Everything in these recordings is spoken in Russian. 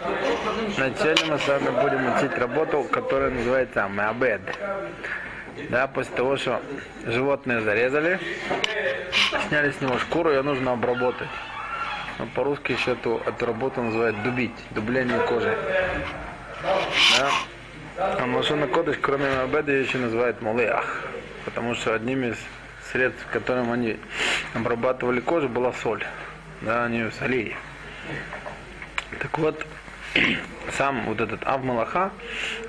Сегодня мы с вами будем учить работу, которая называется Меабед. Да, после того, что животное зарезали, сняли с него шкуру, ее нужно обработать. Но по-русски еще эту, эту работу называют дубить, дубление кожи. Да. А Машона Кодыш, кроме Меабеда, ее еще называют Молеах. Потому что одним из средств, которым они обрабатывали кожу, была соль. Да, они ее солили. Так вот, сам вот этот Авмалаха,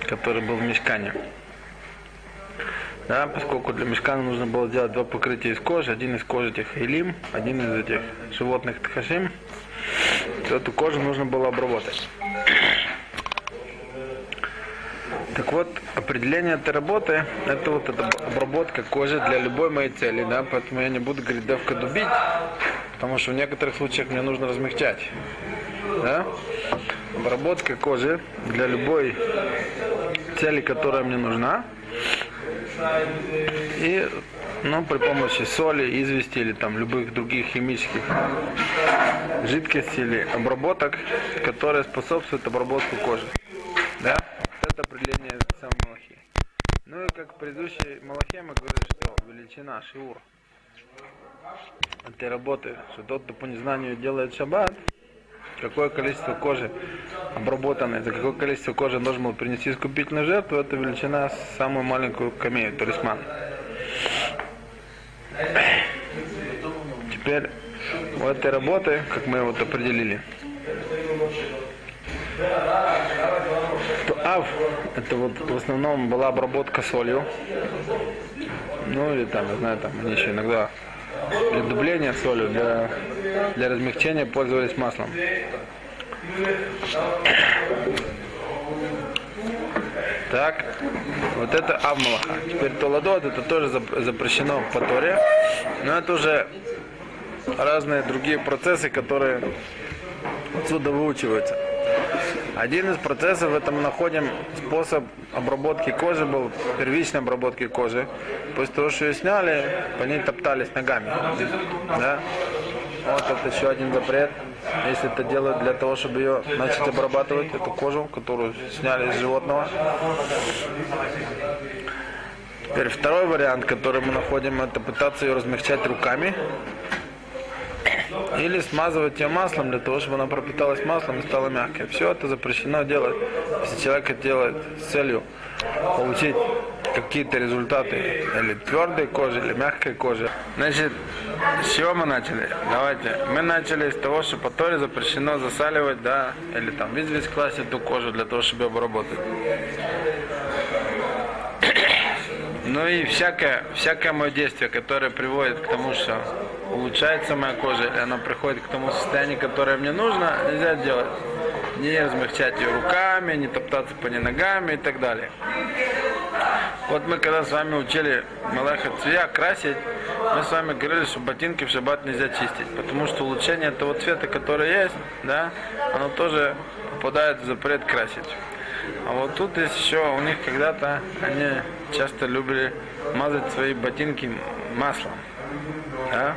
который был в мешкане, да, поскольку для мешкана нужно было сделать два покрытия из кожи, один из кожи этих илим, один из этих животных тхашим, то эту кожу нужно было обработать. Так вот, определение этой работы, это вот эта обработка кожи для любой моей цели, да, поэтому я не буду говорить давка дубить, потому что в некоторых случаях мне нужно размягчать, да. Обработка кожи для любой цели, которая мне нужна, и ну, при помощи соли, извести или там любых других химических жидкостей или обработок, которые способствуют обработку кожи. Да? Это определение самой Малахи. Ну и как в предыдущей Малахе мы говорили, что величина, шиур этой работы, что тот, кто по незнанию делает шаббат, какое количество кожи обработанной, за какое количество кожи должен был принести искупительную жертву, это величина самую маленькую камею, талисман. Теперь у этой работы, как мы вот определили, то ав, это вот в основном была обработка солью, ну или там, я знаю, там они еще иногда для дубления солью, для, для размягчения пользовались маслом. Так, вот это Авмалаха. Теперь Толадот, это тоже запрещено по Торе, но это уже разные другие процессы, которые отсюда выучиваются. Один из процессов, это мы находим способ обработки кожи, был первичной обработки кожи. После того, что ее сняли, по ней топтались ногами. Да? Вот это еще один запрет. Если это делают для того, чтобы ее начать обрабатывать, эту кожу, которую сняли из животного. Теперь второй вариант, который мы находим, это пытаться ее размягчать руками. Или смазывать ее маслом для того, чтобы она пропиталась маслом и стала мягкой. Все это запрещено делать, если человек это делает с целью получить какие-то результаты или твердой кожи, или мягкой кожи. Значит, с чего мы начали? Давайте. Мы начали с того, что по Торе запрещено засаливать, да, или там весь класть эту кожу для того, чтобы обработать. Ну и всякое, всякое мое действие, которое приводит к тому, что улучшается моя кожа, или она приходит к тому состоянию, которое мне нужно, нельзя делать. Не размягчать ее руками, не топтаться по ней ногами и так далее. Вот мы когда с вами учили Малаха Цвия красить, мы с вами говорили, что ботинки в шаббат нельзя чистить, потому что улучшение того цвета, который есть, да, оно тоже попадает в запрет красить. А вот тут есть еще, у них когда-то они часто любили мазать свои ботинки маслом. Да?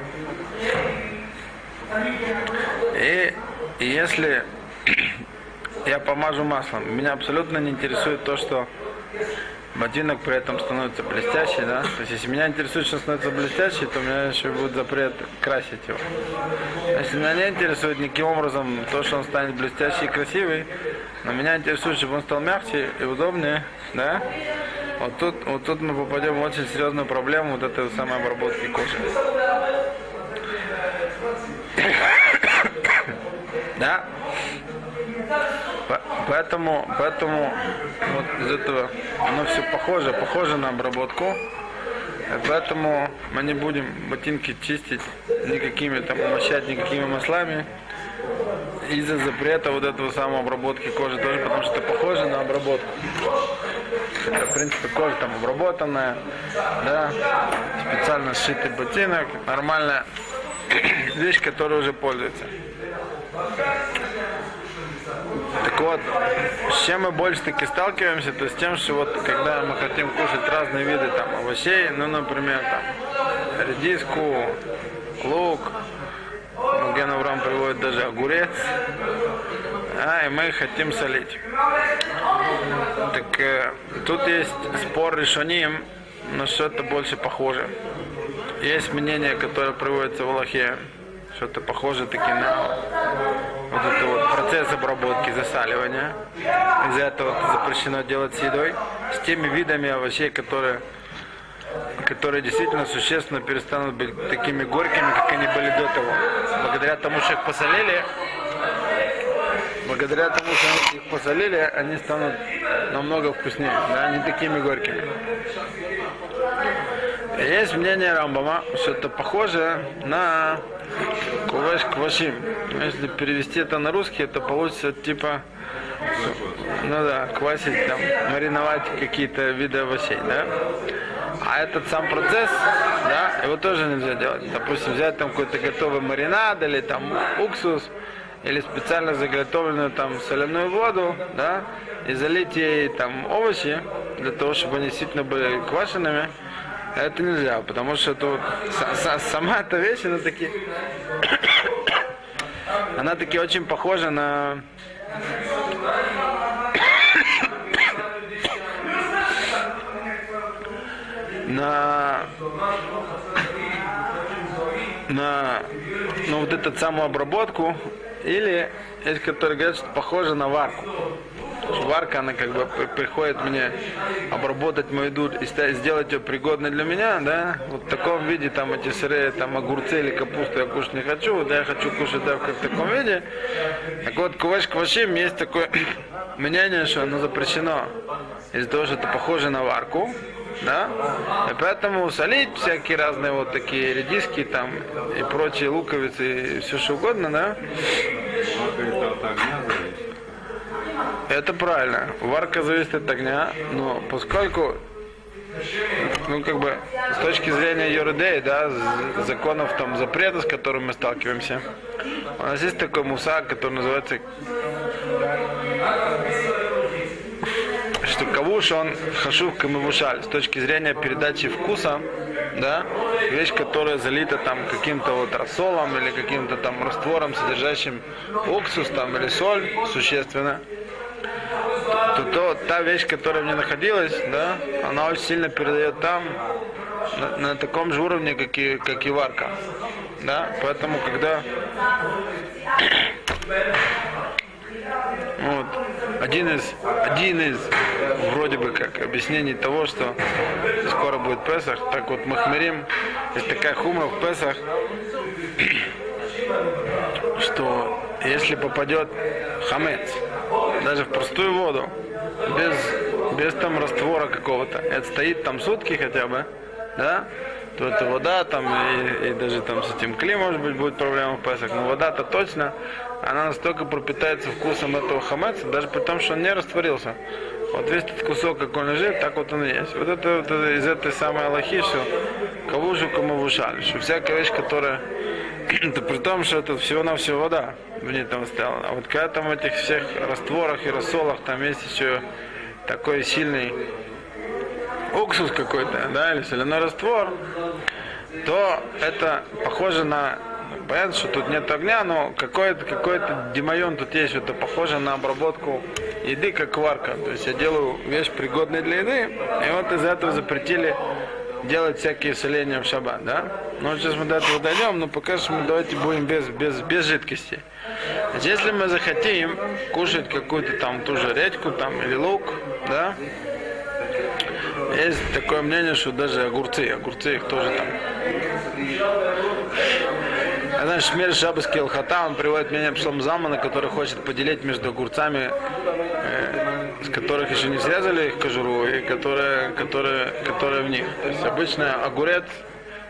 И, если я помажу маслом, меня абсолютно не интересует то, что ботинок при этом становится блестящий, да? То есть если меня интересует, что становится блестящий, то у меня еще будет запрет красить его. Если меня не интересует никаким образом то, что он станет блестящий и красивый, но меня интересует, чтобы он стал мягче и удобнее, да? Вот тут, вот тут мы попадем в очень серьезную проблему вот этой самой обработки кожи. Да? Поэтому, поэтому вот из этого оно все похоже, похоже на обработку. И поэтому мы не будем ботинки чистить никакими там, умощать никакими маслами из-за запрета вот этого самого обработки кожи тоже, потому что это похоже на обработку. Это, в принципе, кожа там обработанная, да, специально сшитый ботинок, нормальная вещь, которая уже пользуется. Так вот, с чем мы больше таки сталкиваемся, то с тем, что вот когда мы хотим кушать разные виды там овощей, ну, например, там редиску, лук, Маген Авраам приводит даже огурец, а, и мы хотим солить. Так э, тут есть спор решением, на что это больше похоже. Есть мнение, которое приводится в Аллахе, что-то похоже таки на вот это вот процесс обработки, засаливания. Из-за этого это запрещено делать с едой, с теми видами овощей, которые которые действительно существенно перестанут быть такими горькими, как они были до того. Благодаря тому, что их посолили, благодаря тому, что их посолили, они станут намного вкуснее, да, не такими горькими. Есть мнение Рамбама, что это похоже на кувеш квашим. Если перевести это на русский, это получится типа, ну да, квасить, там, мариновать какие-то виды овощей, да. А этот сам процесс, да, его тоже нельзя делать. Допустим, взять там какой-то готовый маринад или там уксус, или специально заготовленную там соляную воду, да, и залить ей там овощи, для того, чтобы они действительно были квашенными, это нельзя, потому что это вот, сама эта вещь, она таки, она таки очень похожа на на на ну, вот эту самую обработку, или есть, которые говорят, что похоже на варку. Варка, она как бы приходит мне обработать мою еду и сделать ее пригодной для меня, да, вот в таком виде, там эти сырые, там огурцы или капусту я кушать не хочу, вот я хочу кушать да, в таком виде. Так вот, куваш квашим есть такое мнение, что оно запрещено из-за того, что это похоже на варку, да, и поэтому солить всякие разные вот такие редиски там и прочие луковицы и все что угодно, да. Это правильно. Варка зависит от огня, но поскольку ну, как бы, с точки зрения юридеи, да, законов там запрета, с которыми мы сталкиваемся, у нас есть такой мусак, который называется что кавуш, он хашув камавушаль, с точки зрения передачи вкуса, да, вещь, которая залита там каким-то вот рассолом или каким-то там раствором, содержащим уксус там или соль существенно, то, то та вещь, которая в ней находилась, да, она очень сильно передает там на, на таком же уровне, как и, как и варка. Да? Поэтому, когда вот, один из, один из вроде бы как объяснений того, что скоро будет Песах, так вот Махмерим, есть такая хума в Песах, что если попадет хамец, даже в простую воду, без, без там раствора какого-то, это стоит там сутки хотя бы, да, то это вода там и, и даже там с этим клей может быть будет проблема в Песах, но вода-то точно, она настолько пропитается вкусом этого хамеца, даже при том, что он не растворился. Вот весь этот кусок, как он лежит, так вот он и есть. Вот это, вот это из этой самой Аллахи, что же кому вышали, что всякая вещь, которая это при том, что это всего-навсего вода в ней там стояла. А вот когда там в этих всех растворах и рассолах там есть еще такой сильный уксус какой-то, да, или соляной раствор, то это похоже на Понятно, что тут нет огня, но какой-то какой демайон тут есть, это похоже на обработку еды, как варка. То есть я делаю вещь пригодной для еды, и вот из-за этого запретили делать всякие соления в шаббат, да? Ну, сейчас мы до этого дойдем, но пока что мы давайте будем без, без, без жидкости. Значит, если мы захотим кушать какую-то там ту же редьку там или лук, да, есть такое мнение, что даже огурцы, огурцы их тоже там. А знаешь, Шмель Шабаский Алхата, он приводит мнение Пшлом Замана, который хочет поделить между огурцами, э, которых еще не срезали их кожуру, и которые, которые, которые в них. То есть обычно огурец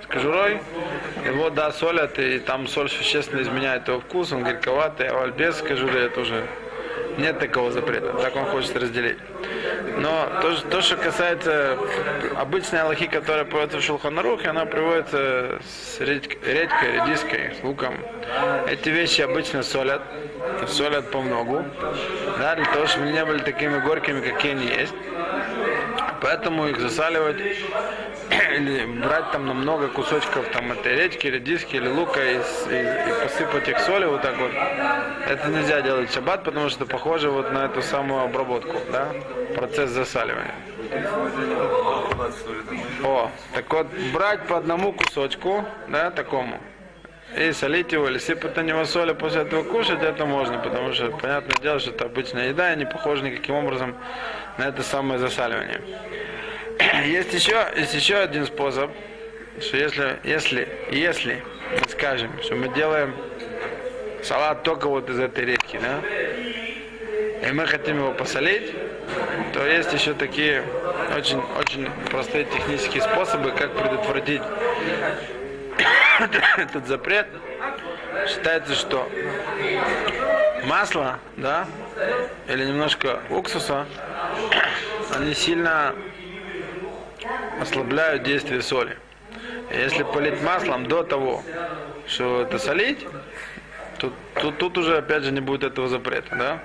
с кожурой, его, да, солят, и там соль существенно изменяет его вкус, он горьковатый, а без кожуры это уже нет такого запрета. Так он хочет разделить. Но то, то что касается обычной аллахи, которая приводится в Шулханарухе, она приводится с редькой, редиской, с луком. Эти вещи обычно солят, солят по многу, да, для того, чтобы они не были такими горькими, какие они есть. Поэтому их засаливать или брать там много кусочков там этой редьки, редиски или лука и, и- и посыпать их солью вот так вот. Это нельзя делать в шаббат, потому что похоже вот на эту самую обработку, да? Процесс засаливания. О, так вот, брать по одному кусочку, да, такому, и солить его или сыпать на него соль, а после этого кушать, это можно, потому что, понятное дело, что это обычная еда и не похоже никаким образом на это самое засаливание. Есть еще, есть еще один способ, что если, если, если мы скажем, что мы делаем салат только вот из этой редьки, да, и мы хотим его посолить, то есть еще такие очень, очень простые технические способы, как предотвратить этот запрет. Считается, что масло, да, или немножко уксуса, они сильно ослабляют действие соли. Если полить маслом до того, что это солить, тут, тут, тут уже опять же не будет этого запрета, да?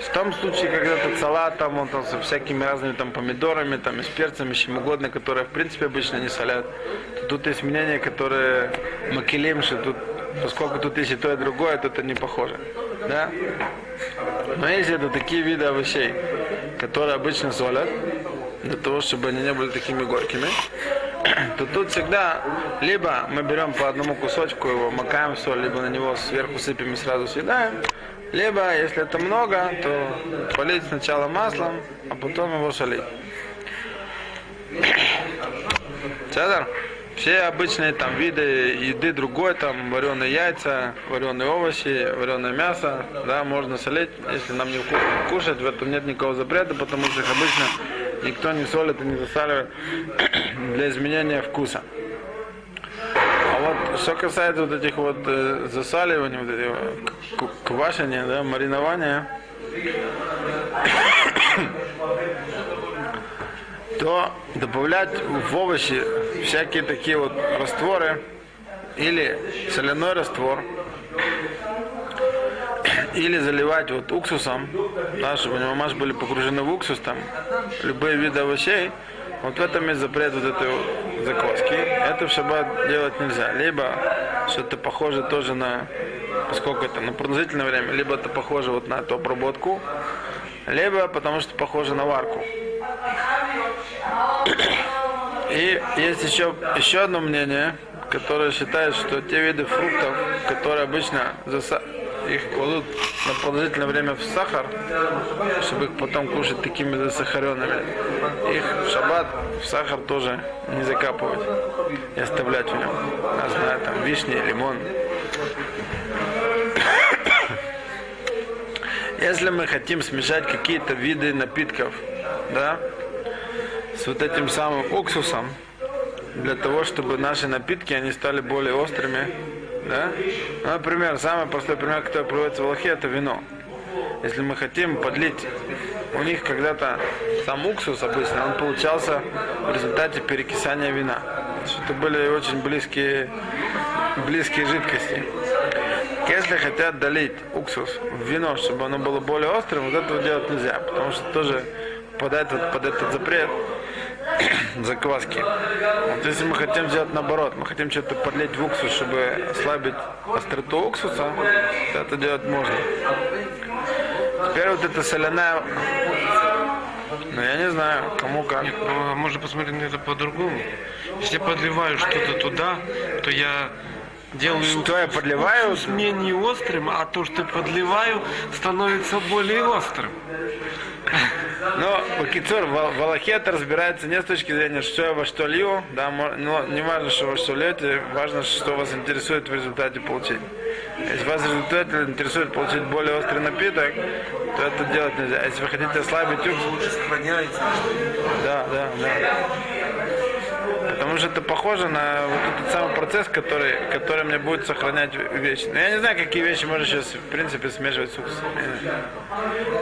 В том случае, когда этот салат там, он там со всякими разными там помидорами, там и с перцами, с чем угодно, которые в принципе обычно не солят, то тут есть мнение, которое макелим, что тут, поскольку тут есть и то, и другое, то это не похоже. Да? Но если это такие виды овощей, которые обычно солят, для того, чтобы они не были такими горькими, то тут всегда либо мы берем по одному кусочку его, макаем соль, либо на него сверху сыпем и сразу съедаем, либо, если это много, то полить сначала маслом, а потом его солить. Цезарь? Все обычные там виды еды другой, там вареные яйца, вареные овощи, вареное мясо, да, можно солить, если нам не кушать, в этом нет никакого запрета, потому что их обычно никто не солит и не засаливает для изменения вкуса. А вот что касается вот этих вот э, засаливаний, вот к- квашения, да, маринования, то добавлять в овощи всякие такие вот растворы или соляной раствор, или заливать вот уксусом, да, чтобы они мамаш были погружены в уксус, там, любые виды овощей, вот в этом есть запрет вот этой закваски. Это в шаббат делать нельзя. Либо что-то похоже тоже на, поскольку это на продолжительное время, либо это похоже вот на эту обработку, либо потому что похоже на варку. И есть еще, еще одно мнение, которое считает, что те виды фруктов, которые обычно заса- их кладут на продолжительное время в сахар, чтобы их потом кушать такими засахаренными, их в шаббат в сахар тоже не закапывать и оставлять в нем. Я знаю, там вишни, лимон. Если мы хотим смешать какие-то виды напитков, да, с вот этим самым уксусом, для того, чтобы наши напитки, они стали более острыми, да? Ну, например, самый простой пример, который приводится в Аллахе, это вино. Если мы хотим подлить, у них когда-то сам уксус обычно, он получался в результате перекисания вина. Это были очень близкие, близкие жидкости. Если хотят долить уксус в вино, чтобы оно было более острым, вот этого делать нельзя, потому что тоже попадает вот под этот запрет закваски. Вот если мы хотим сделать наоборот, мы хотим что-то подлить в уксус, чтобы ослабить остроту уксуса, то это делать можно. Теперь вот эта соляная... Ну, я не знаю, кому как. Нет, ну, можно посмотреть на это по-другому. Если я подливаю что-то туда, то я делаю Что я подливаю? менее острым, а то, что подливаю, становится более острым. Но Бакицур, в в Аллахе это разбирается не с точки зрения, что я во что лью, да, но не важно, что во что льете, важно, что вас интересует в результате получить. Если вас в результате интересует получить более острый напиток, то это делать нельзя. А Если вы хотите ослабить лучше сохраняется. да, да, да. Потому что это похоже на вот этот самый процесс, который, который мне будет сохранять вещи. Но я не знаю, какие вещи можно сейчас, в принципе, смешивать с уксусом.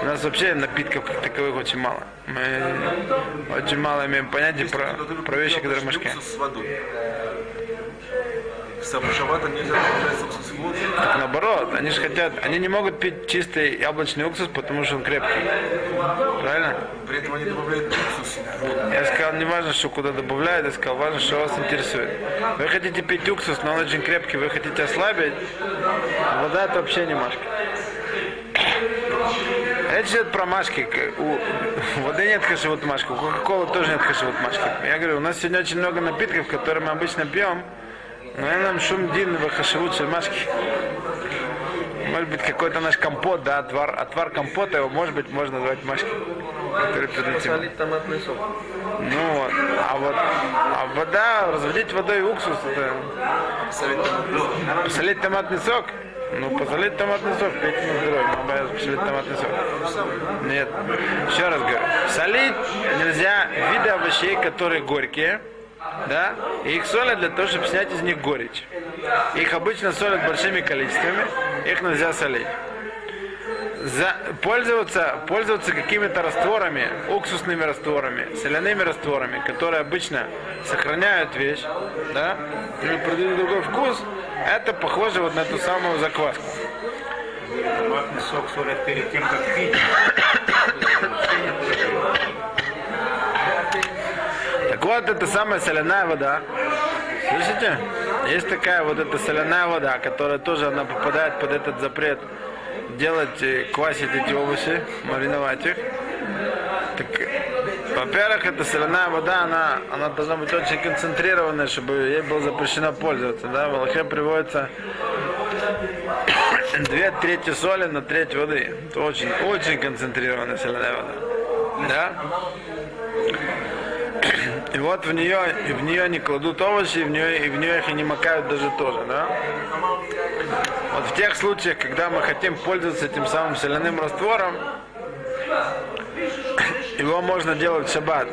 У нас вообще напитков как таковых очень мало. Мы очень мало имеем понятия про, про вещи, которые мешке. Уксус с водой. в шаббата нельзя добавлять уксус. Так наоборот, они же хотят, они не могут пить чистый яблочный уксус, потому что он крепкий. Правильно? При этом они добавляют уксус. Я сказал, не важно, что куда добавляют, я сказал, важно, что вас интересует. Вы хотите пить уксус, но он очень крепкий, вы хотите ослабить, вода это вообще не машка. Речь идет про машки. У воды нет хашивут машки, у Кока-Колы тоже нет хашивут машки. Я говорю, у нас сегодня очень много напитков, которые мы обычно пьем, но я нам шум дин в хашивут машки. Может быть, какой-то наш компот, да, отвар, отвар компота, его, может быть, можно назвать машки. Который. Солить томатный сок. Ну вот. А вот а вода, разводить водой уксус, это посолить томатный сок. Ну, посолить томатный сок, пить на здоровье, обязаны посолить томатный сок. Нет. Еще раз говорю. Солить нельзя виды овощей, которые горькие, да, и их солят для того, чтобы снять из них горечь. Их обычно солят большими количествами, их нельзя солить за, пользоваться, пользоваться какими-то растворами, уксусными растворами, соляными растворами, которые обычно сохраняют вещь, да, или придают другой вкус, это похоже вот на эту самую закваску. Томатный сок солят перед тем, как пить. Так вот, это самая соляная вода. Слышите? Есть такая вот эта соляная вода, которая тоже она попадает под этот запрет делать, квасить эти овощи, мариновать их. Так, во-первых, эта соляная вода, она, она должна быть очень концентрированная, чтобы ей было запрещено пользоваться. Да? В Аллахе приводится две трети соли на треть воды. Это очень, очень концентрированная соляная вода. Да? И вот в нее, и в нее не кладут овощи, и в нее, и в нее их и не макают даже тоже, да? Вот в тех случаях, когда мы хотим пользоваться этим самым соляным раствором, его можно делать в шаббат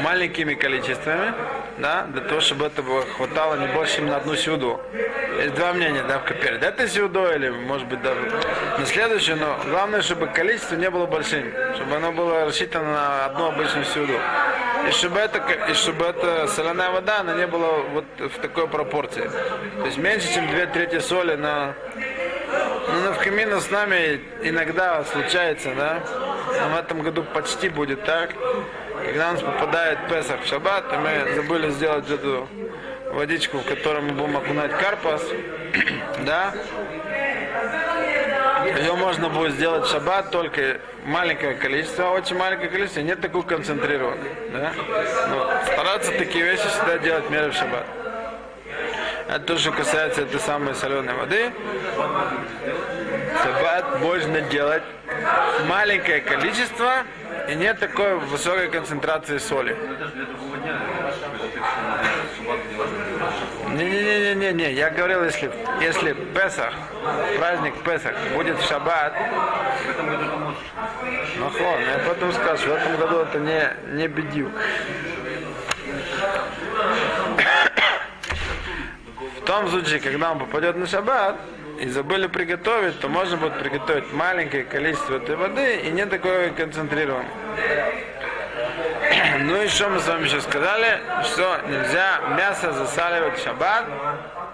маленькими количествами, да, для того, чтобы этого хватало не больше, чем на одну сюду. Есть два мнения, да, перед этой сюдой или, может быть, даже на следующую, но главное, чтобы количество не было большим, чтобы оно было рассчитано на одну обычную сюду. И чтобы, это, и чтобы эта соляная вода, она не была вот в такой пропорции. То есть меньше, чем две трети соли на ну, навкамина с нами иногда случается, да. Но в этом году почти будет так. Когда у нас попадает Песах в шаббат, и мы забыли сделать эту водичку, в которой мы будем окунать карпас, да. Ее можно будет сделать в шаббат только маленькое количество, очень маленькое количество, нет такой концентрированной. Да? Но стараться такие вещи всегда делать меры в шаббат. Это то, что касается этой самой соленой воды. Шаббат можно делать маленькое количество и нет такой высокой концентрации соли. Не-не-не-не-не, я говорил, если, если Песах, праздник Песах будет в шаббат, ну хон, я потом скажу, в этом году это не, не бедюк. В том случае, когда он попадет на шаббат и забыли приготовить, то можно будет приготовить маленькое количество этой воды и не такое концентрированное. Ну и что мы с вами еще сказали, что нельзя мясо засаливать в шаббат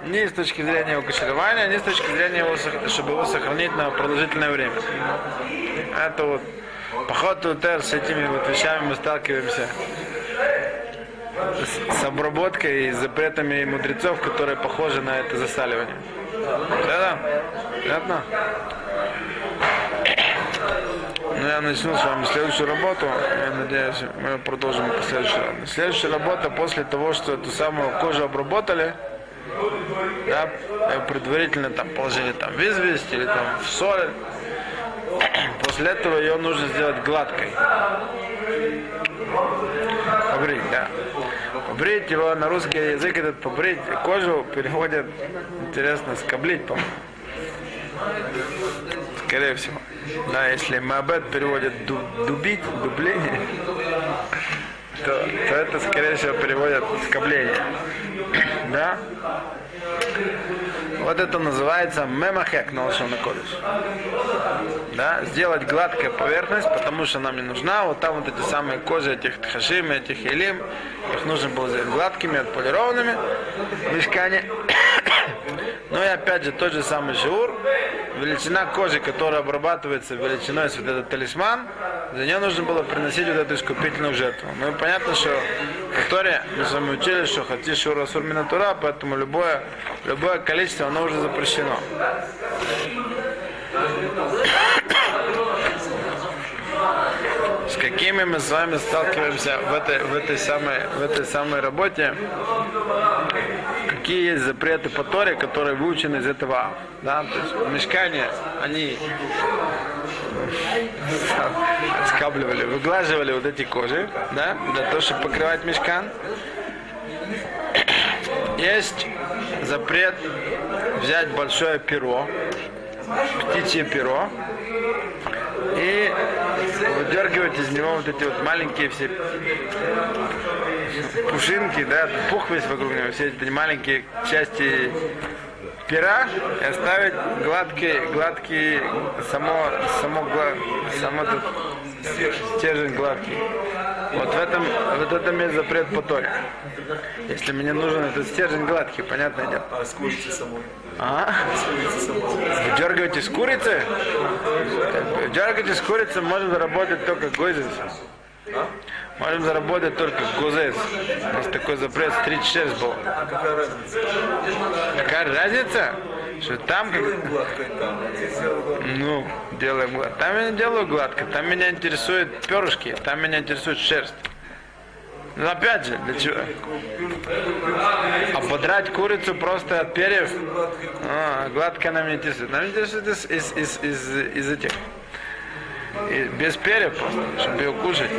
ни с точки зрения его кочерования, ни с точки зрения его, чтобы его сохранить на продолжительное время. Это вот поход Тутер с этими вот вещами мы сталкиваемся с, с обработкой и запретами мудрецов, которые похожи на это засаливание. Да-да? Ну, начну с вами следующую работу. Я надеюсь, мы продолжим по следующей работе. Следующая работа после того, что эту самую кожу обработали, да, э, предварительно там положили там в известь или там в соль. После этого ее нужно сделать гладкой. Побрить, да. Побрить его на русский язык этот побрить кожу переводят, интересно, скоблить, по-моему. Скорее всего. Да, если Мабет переводит ду- дубить, дубление, то, то это, скорее всего, переводят скобление. Да? Вот это называется мемахек на лошон кодыш. Да? Сделать гладкая поверхность, потому что нам не нужна. Вот там вот эти самые кожи этих тхашим, этих елим, их нужно было сделать гладкими, отполированными в мешкане. Ну и опять же тот же самый шиур, величина кожи, которая обрабатывается величиной с вот этот талисман, за нее нужно было приносить вот эту искупительную жертву. Ну и понятно, что Торе мы с вами учили, что хати шур асур минатура, поэтому любое, любое количество, оно уже запрещено. С какими мы с вами сталкиваемся в этой, в этой, самой, в этой самой работе? Какие есть запреты по Торе, которые выучены из этого? Да? То есть в мешкане они скабливали, выглаживали вот эти кожи, да, для того, чтобы покрывать мешкан. Есть запрет взять большое перо, птичье перо, и выдергивать из него вот эти вот маленькие все пушинки, да, пух весь вокруг него, все эти маленькие части пера и оставить гладкий, гладкий, само, само, гла- само этот стержень гладкий. Вот в этом, вот этом есть запрет по Торе. Если мне нужен этот стержень гладкий, понятное дело. А с курицей самой? А? Вы дергаете с курицы? Дергаете с курицы может заработать только гозис. Можем заработать только гозес. Есть такой запрет с 36 был. А какая разница? Какая разница? Что там. Здесь сделал гладкой. Ну, делаем гладко. Там я не делаю гладко. Там меня интересуют перышки. Там меня интересует шерсть. Ну, опять же, для чего? Ободрать курицу просто от перьев? А, гладко она меня интересует. Меня интересует из, из, из, из, из этих. И без перьев просто, чтобы ее кушать.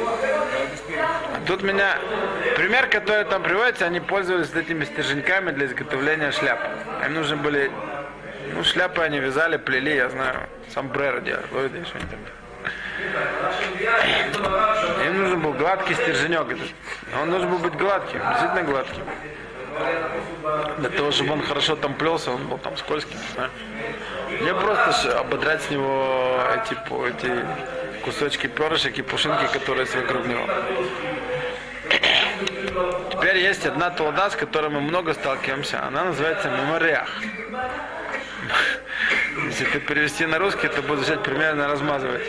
А тут меня... Пример, который там приводится, они пользовались этими стерженьками для изготовления шляп. Им нужны были... Ну, шляпы они вязали, плели, я знаю. Сомбреро делали. Видишь, что они там им нужен был гладкий стерженек. Он должен был быть гладким, действительно гладким. Для того, чтобы он хорошо там плелся, он был там скользким. да. Мне просто ободрать с него эти, эти кусочки перышек и пушинки, которые есть вокруг него. Теперь есть одна толда, с которой мы много сталкиваемся. Она называется мемориах. Если ты перевести на русский, то будет означать примерно размазывать.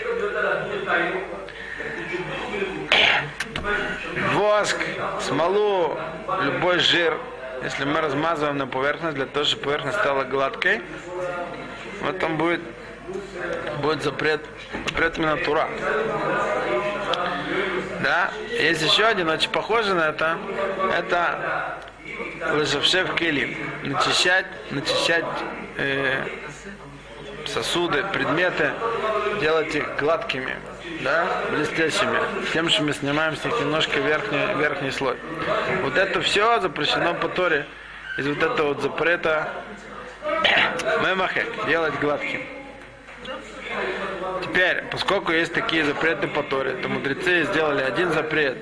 Воск, смолу, любой жир, если мы размазываем на поверхность для того, чтобы поверхность стала гладкой, вот там будет, будет запрет, запрет минатура. Да, есть еще один, очень похожий на это, это лежавшев келим, начищать, начищать э, сосуды, предметы, делать их гладкими, да, блестящими, тем, что мы снимаем с них немножко верхний, верхний слой. Вот это все запрещено по Торе из вот этого вот запрета мемахек, делать гладким. Теперь, поскольку есть такие запреты по Торе, то мудрецы сделали один запрет.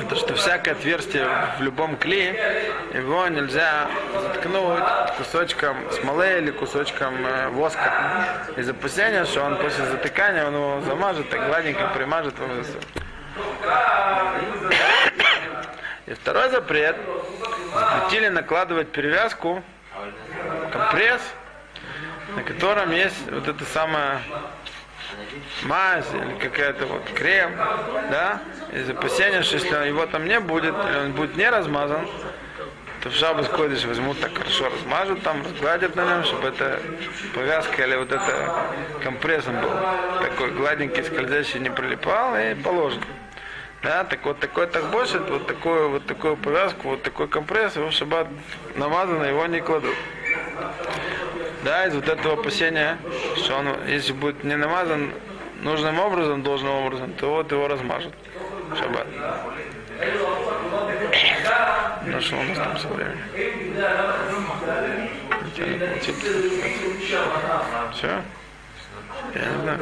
Это что всякое отверстие в любом клее, его нельзя заткнуть кусочком смолы или кусочком э, воска. Из опасения, что он после затыкания он его замажет, так гладенько примажет. И второй запрет. Запретили накладывать перевязку, компресс, на котором есть вот это самое мазь или какая-то вот крем, да, из опасения, что если его там не будет, или он будет не размазан, то в шабас ходишь, возьмут так хорошо размажут там, разгладят на нем, чтобы эта повязка или вот это компрессом был такой гладенький, скользящий, не прилипал и положен. Да, так вот такой так больше, вот такую вот такую повязку, вот такой компресс, его в шаббат намазано, его не кладут. Да, из вот этого опасения, что он, если будет не намазан нужным образом, должным образом, то вот его размажут. Шаббат. Ну что у нас там со временем? Все? Я не знаю.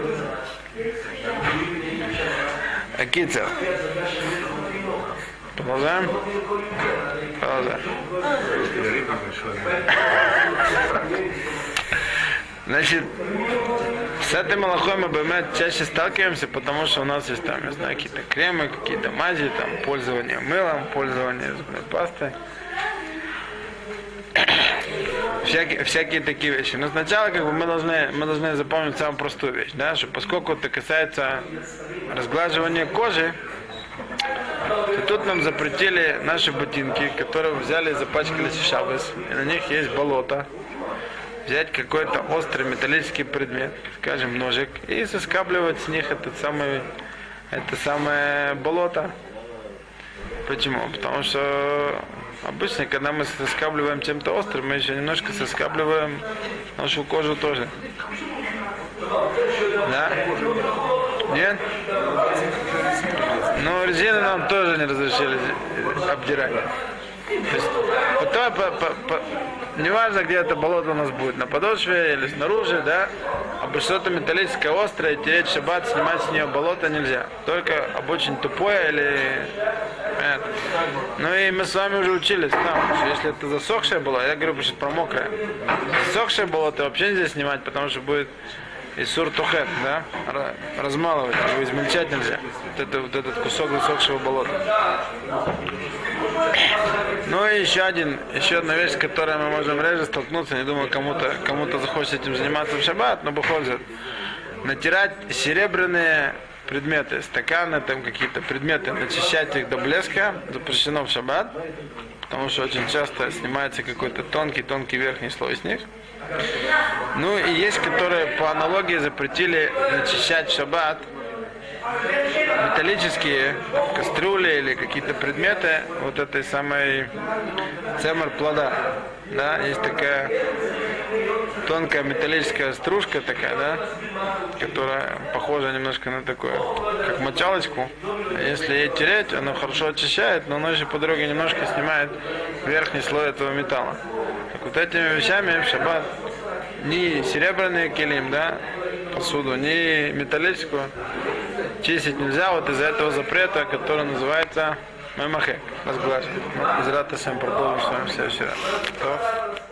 Акица. Продолжаем? Продолжаем. Значит, с этой малахой мы бэмет чаще сталкиваемся, потому что у нас есть там, я знаю, какие-то кремы, какие-то мази, там, пользование мылом, пользование зубной пастой. всякие, всякие такие вещи. Но сначала как бы мы должны, мы должны запомнить самую простую вещь, да, что поскольку это касается разглаживания кожи, то тут нам запретили наши ботинки, которые взяли и запачкались в шабас, и на них есть болото. Взять какой-то острый металлический предмет, скажем, ножик, и соскабливать с них этот самый, это самое болото. Почему? Потому что обычно, когда мы соскабливаем чем-то острым, мы еще немножко соскабливаем нашу кожу тоже. Да? Нет? Ну, резину нам тоже не разрешили обдирать. То есть, по- по- по- неважно, где это болото у нас будет, на подошве или снаружи, да, об что-то металлическое острое, тереть шаббат, снимать с нее болото нельзя. Только об очень тупое или... это. Ну и мы с вами уже учились там, что если это засохшее было, я говорю что про мокрое. Засохшее болото вообще нельзя снимать, потому что будет и суртухет, да, ра- размалывать, его измельчать нельзя. Вот, это, вот этот кусок засохшего болота. Ну и еще один, еще одна вещь, с которой мы можем реже столкнуться, не думаю, кому-то кому-то захочется этим заниматься в шаббат, но выходит, натирать серебряные предметы, стаканы, там какие-то предметы, начищать их до блеска запрещено в шаббат, потому что очень часто снимается какой-то тонкий-тонкий верхний слой с них. Ну и есть, которые по аналогии запретили начищать в шаббат металлические кастрюли или какие-то предметы вот этой самой цемер плода. Да, есть такая тонкая металлическая стружка такая, да, которая похожа немножко на такую, как мочалочку. Если ей тереть, она хорошо очищает, но она еще по дороге немножко снимает верхний слой этого металла. Так вот этими вещами в шаббат ни серебряный килим, да, посуду, ни металлическую чистить нельзя вот из-за этого запрета, который называется мемахек, разглаживать. Ну, из Ратасем продолжим с вами в следующий раз.